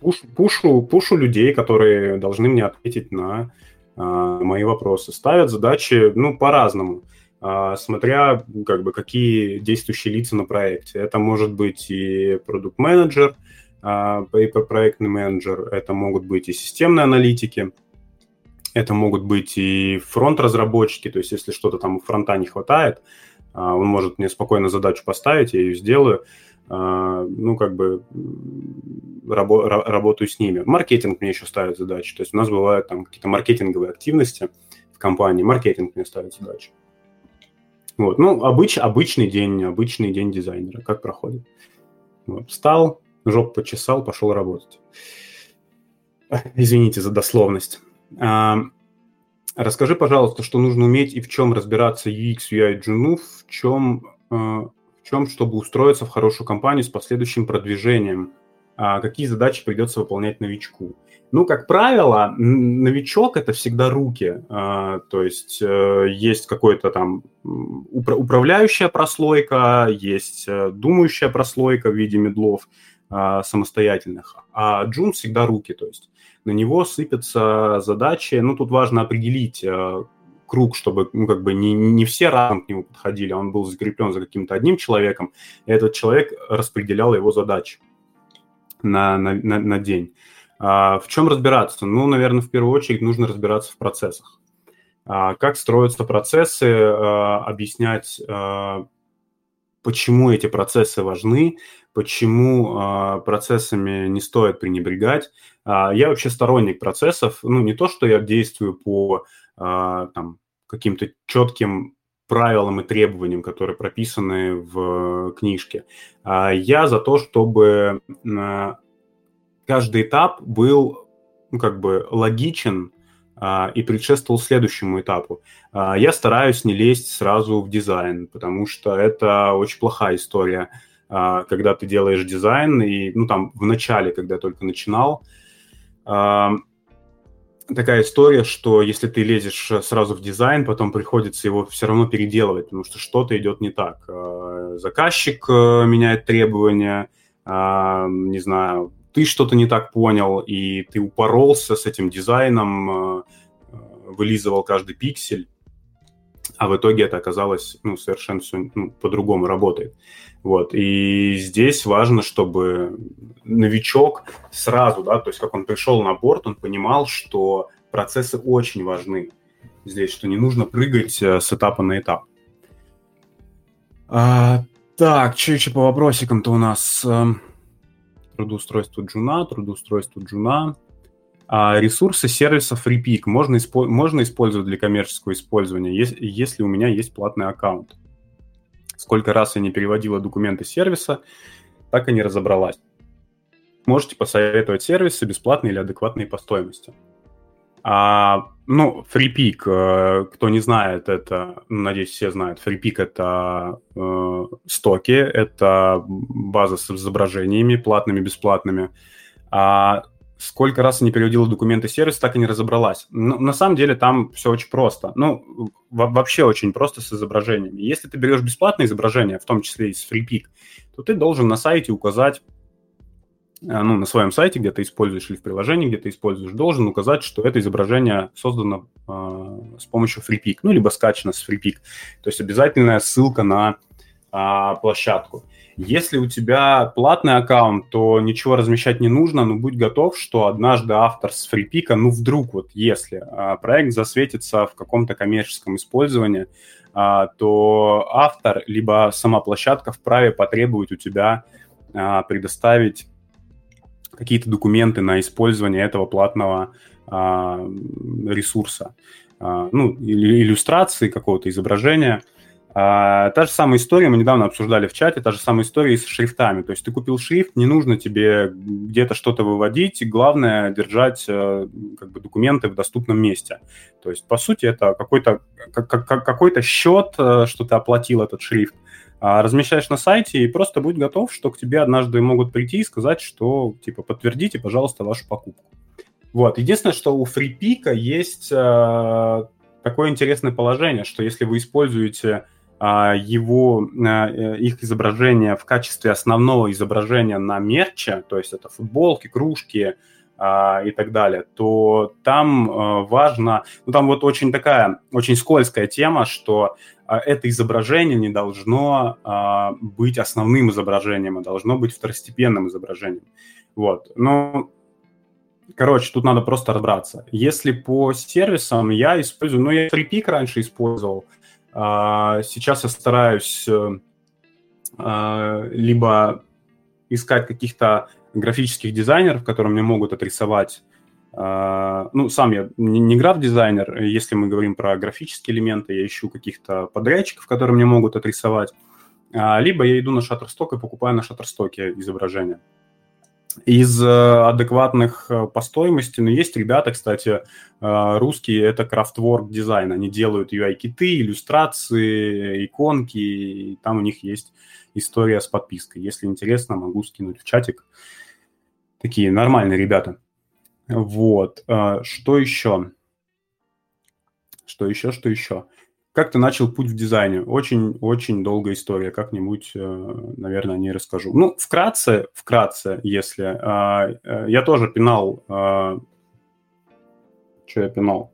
Speaker 1: пуш, пушу, пушу людей, которые должны мне ответить на а, мои вопросы. Ставят задачи, ну, по-разному, а, смотря, как бы, какие действующие лица на проекте. Это может быть и продукт-менеджер, а, и проектный менеджер, это могут быть и системные аналитики, это могут быть и фронт-разработчики, то есть если что-то там фронта не хватает, он может мне спокойно задачу поставить, я ее сделаю. А, ну, как бы рабо- работаю с ними. Маркетинг мне еще ставит задачи. То есть у нас бывают там какие-то маркетинговые активности в компании, маркетинг мне ставит задачи. Вот, ну, обыч, обычный день, обычный день дизайнера, как проходит. Вот, встал, жопу почесал, пошел работать. [laughs] Извините за дословность. Расскажи, пожалуйста, что нужно уметь и в чем разбираться UX, UI, Juno, в чем а, чем, чтобы устроиться в хорошую компанию с последующим продвижением, а, какие задачи придется выполнять новичку. Ну, как правило, новичок это всегда руки, а, то есть э, есть какой-то там управляющая прослойка, есть э, думающая прослойка в виде медлов а, самостоятельных, а джун всегда руки, то есть на него сыпятся задачи, ну, тут важно определить, э, круг, чтобы ну, как бы не, не все разом к нему подходили, он был закреплен за каким-то одним человеком, и этот человек распределял его задачи на, на, на, на день. А, в чем разбираться? Ну, наверное, в первую очередь нужно разбираться в процессах. А, как строятся процессы, а, объяснять, а, почему эти процессы важны, почему а, процессами не стоит пренебрегать. А, я вообще сторонник процессов, ну, не то, что я действую по а, там, каким-то четким правилам и требованиям, которые прописаны в книжке. А я за то, чтобы каждый этап был ну, как бы логичен и предшествовал следующему этапу. А, я стараюсь не лезть сразу в дизайн, потому что это очень плохая история, а, когда ты делаешь дизайн, и, ну, там, в начале, когда я только начинал, а, такая история, что если ты лезешь сразу в дизайн, потом приходится его все равно переделывать, потому что что-то идет не так. А, заказчик а, меняет требования, а, не знаю, ты что-то не так понял, и ты упоролся с этим дизайном, э, э, вылизывал каждый пиксель, а в итоге это оказалось ну, совершенно все ну, по-другому работает. Вот. И здесь важно, чтобы новичок сразу, да, то есть как он пришел на борт, он понимал, что процессы очень важны здесь, что не нужно прыгать э, с этапа на этап. А, так, что еще по вопросикам-то у нас? Трудоустройство джуна, трудоустройство джуна. А ресурсы сервиса FreePick можно, испо- можно использовать для коммерческого использования, если, если у меня есть платный аккаунт. Сколько раз я не переводила документы сервиса, так и не разобралась. Можете посоветовать сервисы бесплатные или адекватные по стоимости. А, ну, FreePick, э, кто не знает, это, надеюсь, все знают, FreePick — это э, стоки, это база с изображениями, платными, бесплатными. А сколько раз не переводила документы сервис, так и не разобралась. Но, на самом деле там все очень просто. Ну, вообще очень просто с изображениями. Если ты берешь бесплатное изображение, в том числе и с FreePick, то ты должен на сайте указать ну, на своем сайте, где ты используешь, или в приложении, где ты используешь, должен указать, что это изображение создано э, с помощью FreePic, ну, либо скачано с FreePic. То есть обязательная ссылка на э, площадку. Если у тебя платный аккаунт, то ничего размещать не нужно, но будь готов, что однажды автор с FreePic, ну, вдруг вот если э, проект засветится в каком-то коммерческом использовании, э, то автор, либо сама площадка вправе потребовать у тебя э, предоставить какие-то документы на использование этого платного а, ресурса. А, ну, иллюстрации какого-то изображения. А, та же самая история, мы недавно обсуждали в чате, та же самая история и с шрифтами. То есть ты купил шрифт, не нужно тебе где-то что-то выводить, главное держать э, как бы, документы в доступном месте. То есть, по сути, это какой-то какой счет, э, что ты оплатил этот шрифт, размещаешь на сайте и просто будь готов, что к тебе однажды могут прийти и сказать, что, типа, подтвердите, пожалуйста, вашу покупку. Вот. Единственное, что у FreePick есть э, такое интересное положение, что если вы используете э, его, э, их изображение в качестве основного изображения на мерче, то есть это футболки, кружки, и так далее, то там э, важно, ну там вот очень такая, очень скользкая тема, что а, это изображение не должно а, быть основным изображением, а должно быть второстепенным изображением. Вот. Ну, короче, тут надо просто разобраться. Если по сервисам я использую, ну, я FreePic раньше использовал, а, сейчас я стараюсь э, либо искать каких-то графических дизайнеров, которые мне могут отрисовать а, ну, сам я не граф-дизайнер, если мы говорим про графические элементы, я ищу каких-то подрядчиков, которые мне могут отрисовать, а, либо я иду на Shutterstock и покупаю на Shutterstock изображения. Из э, адекватных э, по стоимости, ну, есть ребята, кстати, э, русские, это Craftwork дизайн, они делают UI-киты, иллюстрации, иконки, и там у них есть история с подпиской. Если интересно, могу скинуть в чатик. Такие нормальные ребята. Вот. А, что еще? Что еще, что еще? Как ты начал путь в дизайне? Очень-очень долгая история. Как-нибудь, э, наверное, не расскажу. Ну, вкратце, вкратце, если. А, э, я тоже пинал... А, что я пинал?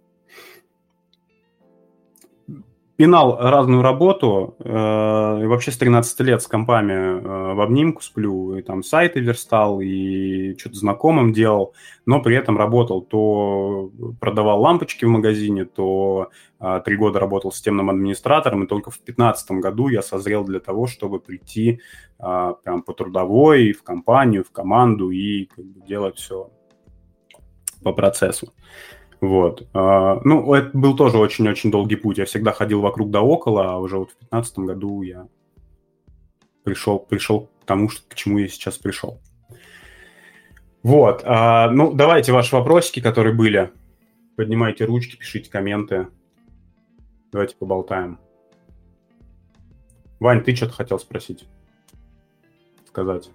Speaker 1: Пинал разную работу, э, вообще с 13 лет с компами э, в обнимку сплю, и там сайты верстал, и что-то знакомым делал, но при этом работал, то продавал лампочки в магазине, то э, три года работал системным администратором, и только в 2015 году я созрел для того, чтобы прийти э, прям по трудовой, в компанию, в команду и как бы, делать все по процессу. Вот. А, ну, это был тоже очень-очень долгий путь. Я всегда ходил вокруг да около, а уже вот в 2015 году я пришел, пришел к тому, к чему я сейчас пришел. Вот. А, ну, давайте ваши вопросики, которые были. Поднимайте ручки, пишите комменты. Давайте поболтаем. Вань, ты что-то хотел спросить? Сказать?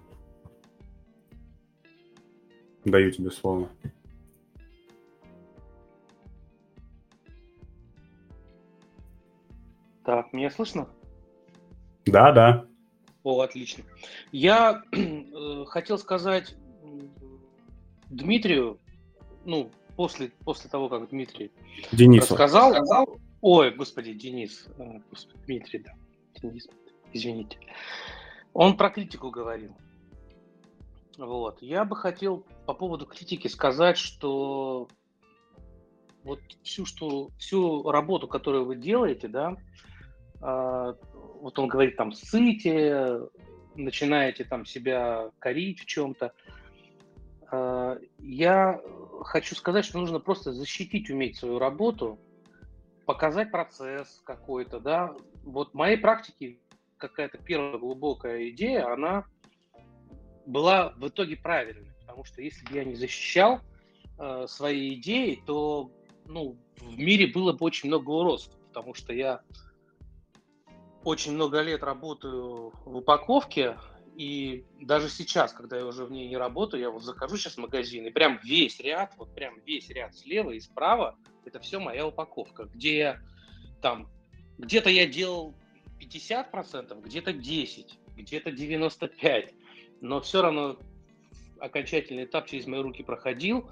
Speaker 1: Даю тебе слово.
Speaker 3: Так, меня слышно?
Speaker 1: Да, да.
Speaker 3: О, отлично. Я [clears throat] э, хотел сказать Дмитрию, ну, после, после того, как Дмитрий
Speaker 1: Денис
Speaker 3: рассказал. Сказал, ой, господи, Денис, э, господи, Дмитрий, да, Денис, извините. Он про критику говорил. Вот. Я бы хотел по поводу критики сказать, что вот всю, что, всю работу, которую вы делаете, да, вот он говорит там ссыте, начинаете там себя корить в чем-то. А, я хочу сказать, что нужно просто защитить, уметь свою работу, показать процесс какой-то, да. Вот в моей практике какая-то первая глубокая идея, она была в итоге правильной, потому что если бы я не защищал э, свои идеи, то ну, в мире было бы очень много уродств, потому что я очень много лет работаю в упаковке, и даже сейчас, когда я уже в ней не работаю, я вот захожу сейчас в магазин, и прям весь ряд, вот прям весь ряд слева и справа, это все моя упаковка, где я там, где-то я делал 50%, где-то 10, где-то 95, но все равно окончательный этап через мои руки проходил,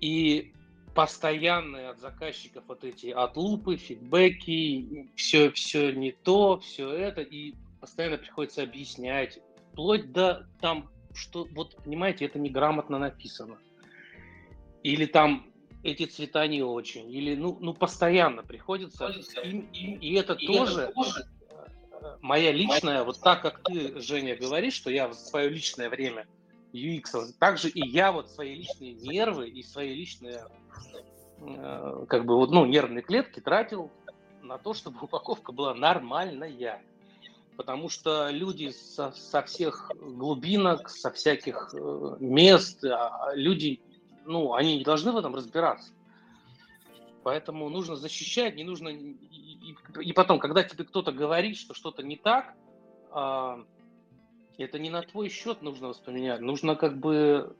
Speaker 3: и постоянные от заказчиков вот эти отлупы, фидбэки, все, все не то, все это, и постоянно приходится объяснять, вплоть до там, что, вот, понимаете, это неграмотно написано. Или там эти цвета не очень, или, ну, ну постоянно приходится, и, и, и это и тоже, это тоже. моя личная, вот так, как ты, Женя, говоришь, что я в свое личное время UX, также и я вот свои личные нервы и свои личные Э, как бы вот, ну, нервные клетки тратил на то, чтобы [laughs] упаковка была нормальная. Потому что люди со, со всех глубинок, со всяких э, мест, а, а люди, ну, они не должны в этом разбираться. Поэтому нужно защищать, не нужно... И, и, потом, когда тебе кто-то говорит, что что-то не так, э, это не на твой счет нужно воспоминать. Нужно как бы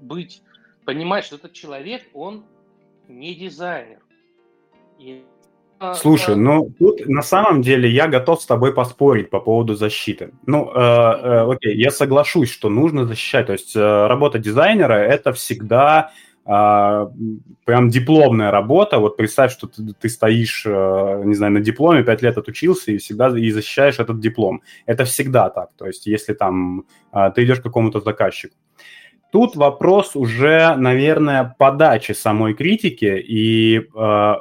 Speaker 3: быть, понимать, что этот человек, он не дизайнер.
Speaker 1: И... Слушай, ну тут на самом деле я готов с тобой поспорить по поводу защиты. Ну, э, э, окей, я соглашусь, что нужно защищать. То есть э, работа дизайнера это всегда э, прям дипломная работа. Вот представь, что ты, ты стоишь, э, не знаю, на дипломе, пять лет отучился и всегда и защищаешь этот диплом. Это всегда так. То есть если там э, ты идешь к какому-то заказчику. Тут вопрос уже, наверное, подачи самой критики и э,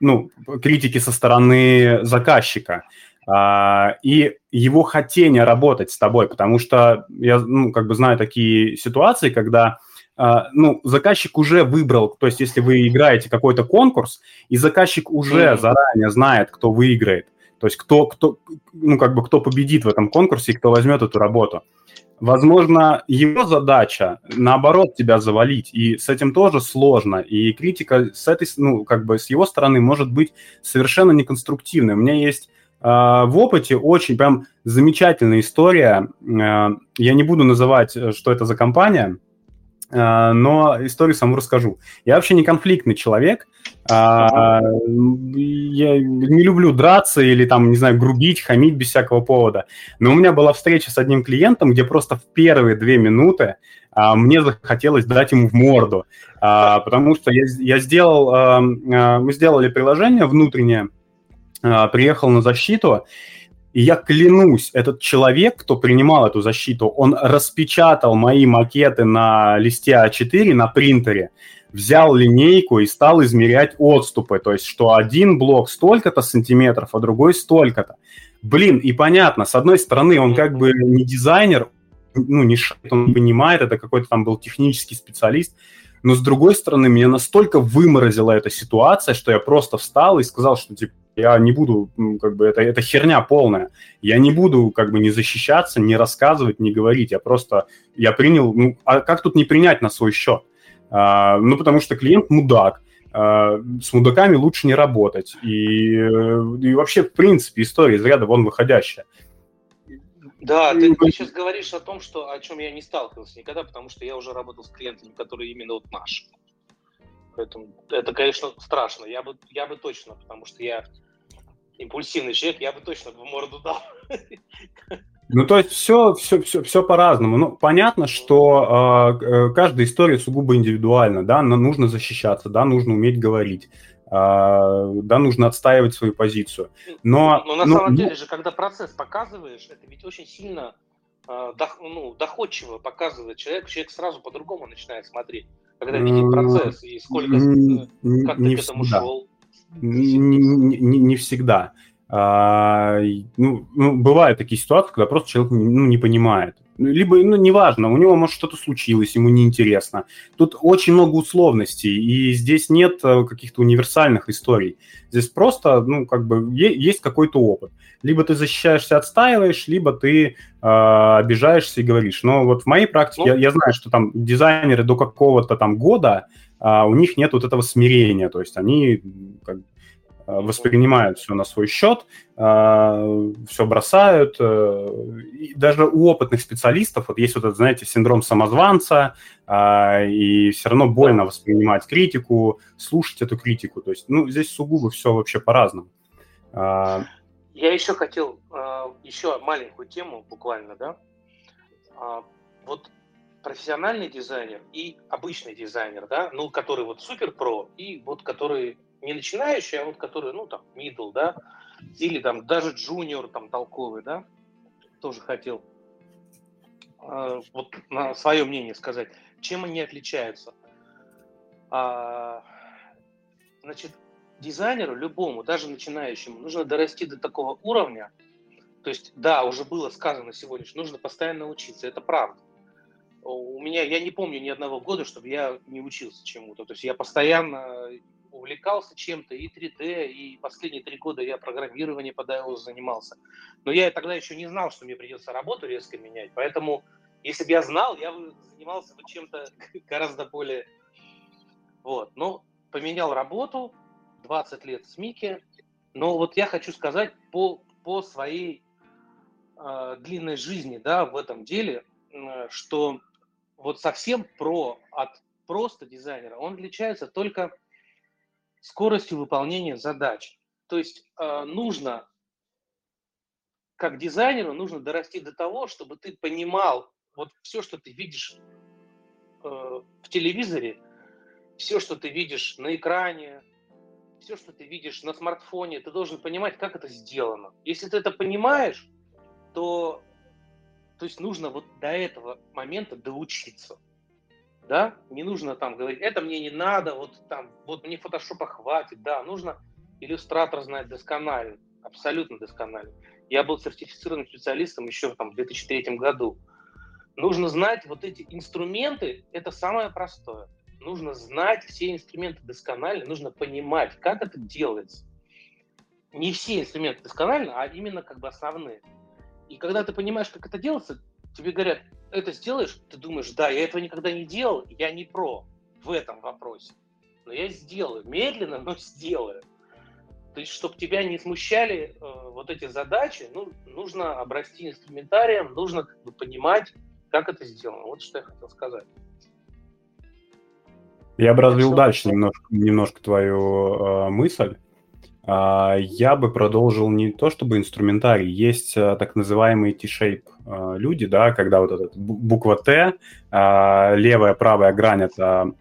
Speaker 1: ну, критики со стороны заказчика э, и его хотение работать с тобой, потому что я ну, как бы знаю такие ситуации, когда э, ну, заказчик уже выбрал, то есть если вы играете какой-то конкурс, и заказчик уже mm-hmm. заранее знает, кто выиграет, то есть кто, кто, ну, как бы кто победит в этом конкурсе и кто возьмет эту работу. Возможно, его задача, наоборот, тебя завалить, и с этим тоже сложно. И критика с этой, ну, как бы с его стороны может быть совершенно неконструктивной. У меня есть э, в опыте очень прям замечательная история. Э, я не буду называть, э, что это за компания, но историю саму расскажу. Я вообще не конфликтный человек, а, я не люблю драться или там, не знаю, грубить, хамить без всякого повода. Но у меня была встреча с одним клиентом, где просто в первые две минуты а, мне захотелось дать ему в морду, а, потому что я, я сделал, а, а, мы сделали приложение внутреннее, а, приехал на защиту, и я клянусь, этот человек, кто принимал эту защиту, он распечатал мои макеты на листе А4 на принтере, взял линейку и стал измерять отступы, то есть что один блок столько-то сантиметров, а другой столько-то. Блин, и понятно, с одной стороны, он как бы не дизайнер, ну, не он понимает, это какой-то там был технический специалист, Но с другой стороны, меня настолько выморозила эта ситуация, что я просто встал и сказал, что типа я не буду, как бы, это, это херня полная. Я не буду, как бы, не защищаться, не рассказывать, не говорить. Я просто, я принял, ну, а как тут не принять на свой счет? А, ну, потому что клиент мудак, а, с мудаками лучше не работать. И, и вообще, в принципе, история из ряда вон выходящая.
Speaker 3: Да, ты, ты сейчас говоришь о том, что, о чем я не сталкивался никогда, потому что я уже работал с клиентами, которые именно вот наши. Поэтому это, конечно, страшно. Я бы, я бы точно, потому что я импульсивный человек, я бы точно в морду дал.
Speaker 1: Ну, то есть все, все, все, все по-разному. Ну, понятно, что э, каждая история сугубо индивидуальна, да, но нужно защищаться, да, нужно уметь говорить, э, да, нужно отстаивать свою позицию. Но,
Speaker 3: но на но, самом деле же, когда процесс показываешь, это ведь очень сильно э, дох, ну, доходчиво показывает человек, человек сразу по-другому начинает смотреть, когда видит процесс и сколько, как ты к этому шел.
Speaker 1: Не, не, не, не всегда. А, ну, ну, бывают такие ситуации, когда просто человек ну, не понимает. Либо, ну, неважно, у него, может, что-то случилось, ему неинтересно. Тут очень много условностей, и здесь нет э, каких-то универсальных историй. Здесь просто, ну, как бы, есть какой-то опыт. Либо ты защищаешься, отстаиваешь, либо ты э, обижаешься и говоришь. Но вот в моей практике ну, я, я знаю, что там дизайнеры до какого-то там года, э, у них нет вот этого смирения, то есть они как, Э, воспринимают все на свой счет, э, все бросают. Э, и даже у опытных специалистов вот есть вот этот, знаете, синдром самозванца, и все равно больно воспринимать критику, слушать эту критику. То есть, ну, здесь сугубо все вообще по-разному.
Speaker 3: Я еще хотел еще маленькую тему буквально, да. Вот профессиональный дизайнер и обычный дизайнер, да, ну, который вот супер про и вот который не начинающий, а вот который, ну, там, middle, да, или там даже junior, там, толковый, да, тоже хотел э, вот на свое мнение сказать, чем они отличаются. А, значит, дизайнеру любому, даже начинающему, нужно дорасти до такого уровня, то есть, да, уже было сказано сегодня, что нужно постоянно учиться, это правда. У меня, я не помню ни одного года, чтобы я не учился чему-то. То есть я постоянно увлекался чем-то, и 3D, и последние три года я программированием по DIOS занимался. Но я тогда еще не знал, что мне придется работу резко менять, поэтому если бы я знал, я бы занимался бы чем-то [laughs] гораздо более... Вот, но поменял работу, 20 лет с Мики, но вот я хочу сказать по, по своей э, длинной жизни, да, в этом деле, э, что вот совсем про от просто дизайнера он отличается только скоростью выполнения задач. То есть э, нужно, как дизайнеру, нужно дорасти до того, чтобы ты понимал вот все, что ты видишь э, в телевизоре, все, что ты видишь на экране, все, что ты видишь на смартфоне, ты должен понимать, как это сделано. Если ты это понимаешь, то, то есть нужно вот до этого момента доучиться да, не нужно там говорить, это мне не надо, вот там, вот мне фотошопа хватит, да, нужно иллюстратор знать досконально, абсолютно досконально. Я был сертифицированным специалистом еще там, в 2003 году. Нужно знать вот эти инструменты, это самое простое. Нужно знать все инструменты досконально, нужно понимать, как это делается. Не все инструменты досконально, а именно как бы основные. И когда ты понимаешь, как это делается, тебе говорят, это сделаешь, ты думаешь, да, я этого никогда не делал, я не про в этом вопросе. Но я сделаю, медленно, но сделаю. То есть, чтобы тебя не смущали э, вот эти задачи, ну, нужно обрасти инструментарием, нужно как бы понимать, как это сделано. Вот что я хотел сказать.
Speaker 1: Я бы развил дальше немножко, немножко твою э, мысль. А, я бы продолжил не то чтобы инструментарий, есть а, так называемые T-shape а, люди, да, когда вот эта буква Т, левая, правая грань это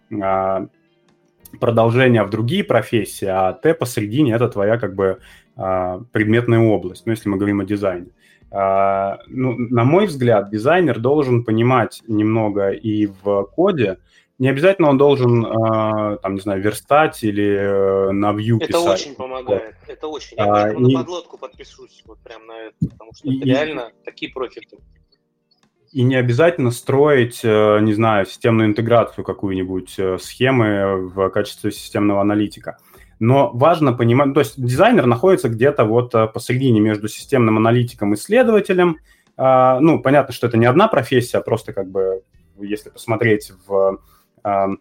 Speaker 1: продолжение в другие профессии, а Т посередине это твоя как бы предметная область, ну, если мы говорим о дизайне. Ну, на мой взгляд, дизайнер должен понимать немного и в коде, не обязательно он должен, э, там, не знаю, верстать или э, на view
Speaker 3: это писать. Это очень помогает, вот. это очень. Я а, поэтому и... на подлодку подпишусь вот прям на это, потому что и... это реально такие профиты.
Speaker 1: и не обязательно строить, э, не знаю, системную интеграцию какую-нибудь э, схемы в качестве системного аналитика. Но важно понимать, то есть дизайнер находится где-то вот э, посередине между системным аналитиком и исследователем. А, ну, понятно, что это не одна профессия, а просто как бы, если посмотреть в,
Speaker 3: ну,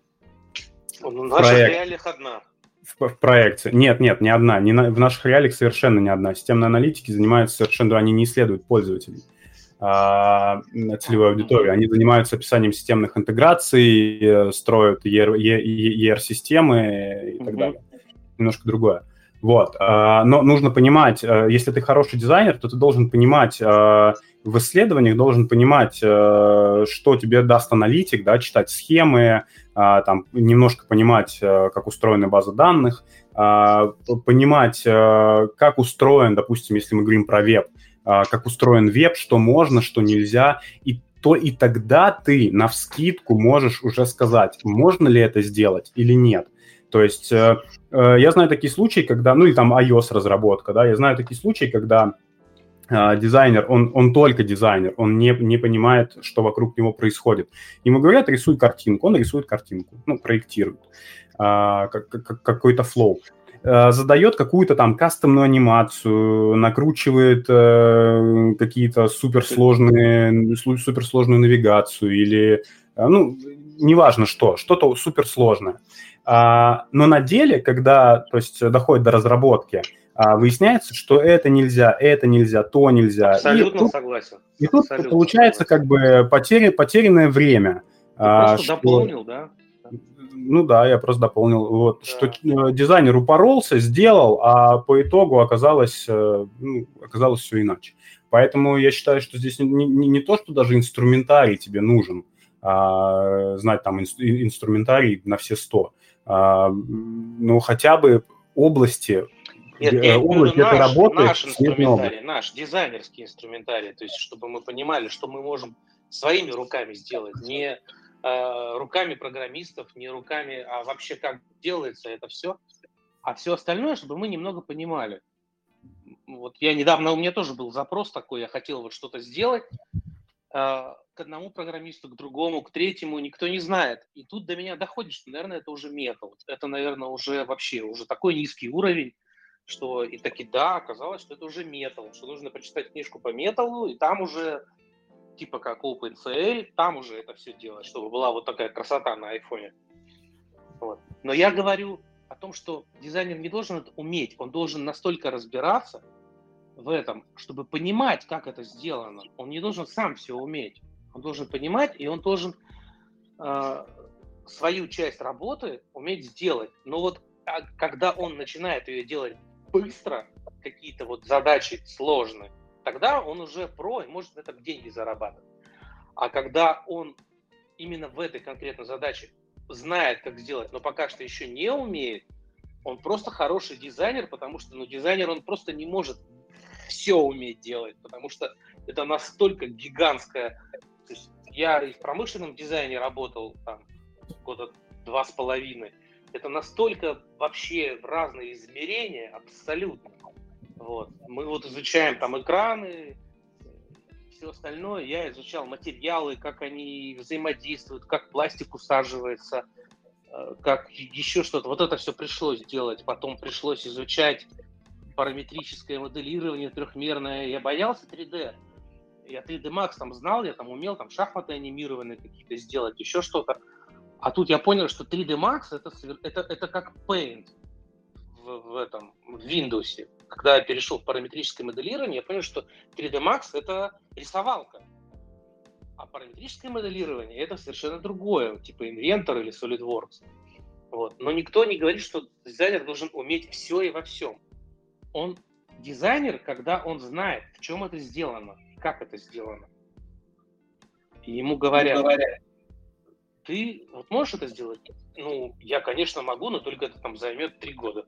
Speaker 3: в наших проект, реалиях одна.
Speaker 1: В, в проекции. Нет, нет, не одна. Не на, в наших реалиях совершенно не одна. Системные аналитики занимаются совершенно, они не исследуют пользователей а, целевой аудитории. Они занимаются описанием системных интеграций, э, строят ER-системы и так mm-hmm. далее немножко другое. Вот. А, но нужно понимать, э, если ты хороший дизайнер, то ты должен понимать в исследованиях, должен понимать, э, что тебе даст аналитик, да, читать схемы, там, немножко понимать, как устроена база данных, понимать, как устроен, допустим, если мы говорим про веб, как устроен веб, что можно, что нельзя, и то и тогда ты на вскидку можешь уже сказать, можно ли это сделать или нет. То есть э, э, я знаю такие случаи, когда, ну и там iOS-разработка, да, я знаю такие случаи, когда э, дизайнер, он, он только дизайнер, он не, не понимает, что вокруг него происходит. Ему говорят, рисуй картинку, он рисует картинку, ну, проектирует э, как, как, какой-то флоу э, задает какую-то там кастомную анимацию, накручивает э, какие-то суперсложные, суперсложную навигацию или, э, ну, неважно что, что-то суперсложное. А, но на деле, когда то есть, доходит до разработки, а, выясняется, что это нельзя, это нельзя, то нельзя.
Speaker 3: Абсолютно и тут, согласен.
Speaker 1: И тут Абсолютно получается согласен. как бы потери, потерянное время.
Speaker 3: Ты а, просто что, дополнил, да?
Speaker 1: Ну да, я просто дополнил. Вот, да. Что э, дизайнер упоролся, сделал, а по итогу оказалось, э, ну, оказалось все иначе. Поэтому я считаю, что здесь не, не, не то, что даже инструментарий тебе нужен, а, знать там инструментарий на все сто, а, ну, хотя бы области,
Speaker 3: нет, я область наш, работы. Наш инструментарий, наш дизайнерский инструментарий, то есть чтобы мы понимали, что мы можем своими руками сделать, не э, руками программистов, не руками, а вообще как делается это все, а все остальное, чтобы мы немного понимали. Вот я недавно, у меня тоже был запрос такой, я хотел вот что-то сделать, э, к одному программисту, к другому, к третьему, никто не знает. И тут до меня доходит, что, наверное, это уже мета. Это, наверное, уже вообще уже такой низкий уровень, что и таки да, оказалось, что это уже метал, что нужно прочитать книжку по металлу, и там уже типа как OpenCL, там уже это все делать, чтобы была вот такая красота на айфоне. Вот. Но я говорю о том, что дизайнер не должен это уметь, он должен настолько разбираться в этом, чтобы понимать, как это сделано. Он не должен сам все уметь. Он должен понимать, и он должен э, свою часть работы уметь сделать. Но вот а, когда он начинает ее делать быстро, какие-то вот задачи сложные, тогда он уже про и может на этом деньги зарабатывать. А когда он именно в этой конкретной задаче знает, как сделать, но пока что еще не умеет, он просто хороший дизайнер, потому что ну, дизайнер он просто не может все уметь делать, потому что это настолько гигантская то есть я и в промышленном дизайне работал там года два с половиной. Это настолько вообще разные измерения, абсолютно. Вот. Мы вот изучаем там экраны, все остальное. Я изучал материалы, как они взаимодействуют, как пластик усаживается, э, как еще что-то. Вот это все пришлось делать. Потом пришлось изучать параметрическое моделирование трехмерное. Я боялся 3D я 3D Max там знал, я там умел там шахматы анимированные какие-то сделать, еще что-то. А тут я понял, что 3D Max это, это, это как Paint в, в этом в Windows. Когда я перешел в параметрическое моделирование, я понял, что 3D Max это рисовалка. А параметрическое моделирование это совершенно другое, типа Inventor или SolidWorks. Вот. Но никто не говорит, что дизайнер должен уметь все и во всем. Он дизайнер, когда он знает, в чем это сделано как это сделано. И ему говорят, говорят, ты вот можешь это сделать? Ну, я, конечно, могу, но только это там займет три года.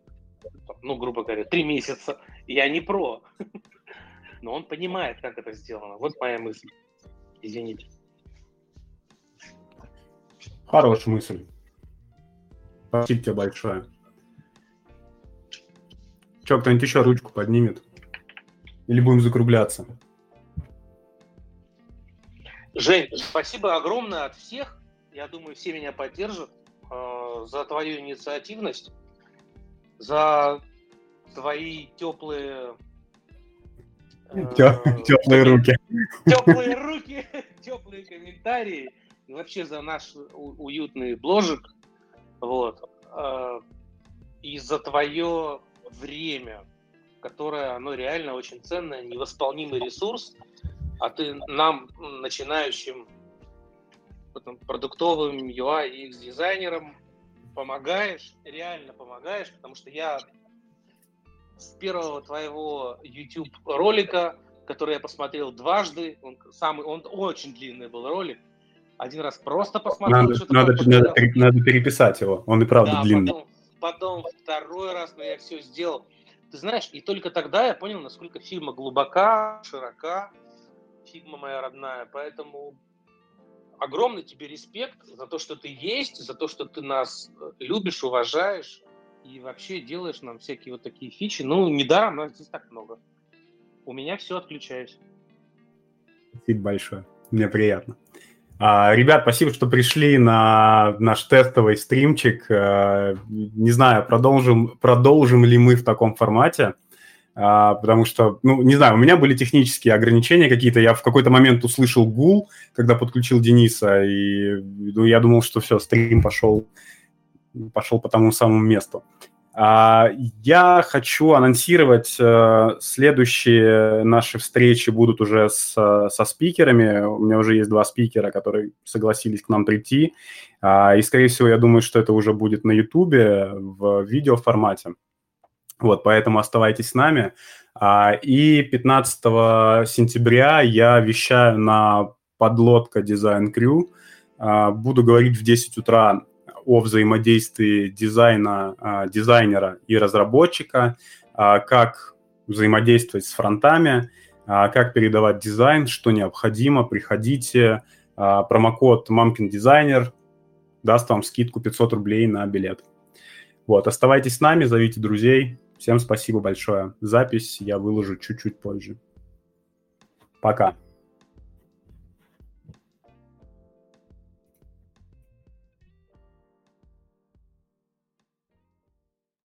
Speaker 3: Ну, грубо говоря, три месяца. Я не про. [laughs] Но он понимает, как это сделано. Вот моя мысль. Извините.
Speaker 1: Хорошая мысль. Спасибо тебе большое. Че, кто-нибудь еще ручку поднимет? Или будем закругляться?
Speaker 3: Жень, спасибо огромное от всех. Я думаю, все меня поддержат э, за твою инициативность, за твои теплые
Speaker 1: Теплые руки.
Speaker 3: Теплые руки, [laughs] теплые комментарии. И вообще за наш уютный бложик. Вот. А, и за твое время, которое, оно реально очень ценное, невосполнимый ресурс. А ты нам, начинающим продуктовым UI и UX дизайнерам помогаешь, реально помогаешь, потому что я с первого твоего YouTube ролика, который я посмотрел дважды, он самый, он очень длинный был ролик. Один раз просто посмотрел.
Speaker 1: Надо, надо, надо, надо переписать его, он и правда да, длинный.
Speaker 3: Потом, потом второй раз, но я все сделал. Ты знаешь, и только тогда я понял, насколько Figma глубока, широка, Figma моя родная. Поэтому огромный тебе респект за то, что ты есть, за то, что ты нас любишь, уважаешь и вообще делаешь нам всякие вот такие фичи. Ну, недаром нас здесь так много. У меня все, отключаюсь.
Speaker 1: Спасибо большое. Мне приятно. А, ребят, спасибо, что пришли на наш тестовый стримчик. А, не знаю, продолжим, продолжим ли мы в таком формате, а, потому что, ну, не знаю, у меня были технические ограничения какие-то. Я в какой-то момент услышал гул, когда подключил Дениса, и ну, я думал, что все, стрим пошел пошел по тому самому месту. А, я хочу анонсировать, э, следующие наши встречи будут уже с, со спикерами. У меня уже есть два спикера, которые согласились к нам прийти. А, и, скорее всего, я думаю, что это уже будет на YouTube в видеоформате. Вот, поэтому оставайтесь с нами. А, и 15 сентября я вещаю на подлодка Design Crew. Буду говорить в 10 утра о взаимодействии дизайна, а, дизайнера и разработчика, а, как взаимодействовать с фронтами, а, как передавать дизайн, что необходимо, приходите. Промокод Мамкин Дизайнер даст вам скидку 500 рублей на билет. Вот, оставайтесь с нами, зовите друзей. Всем спасибо большое. Запись я выложу чуть-чуть позже. Пока.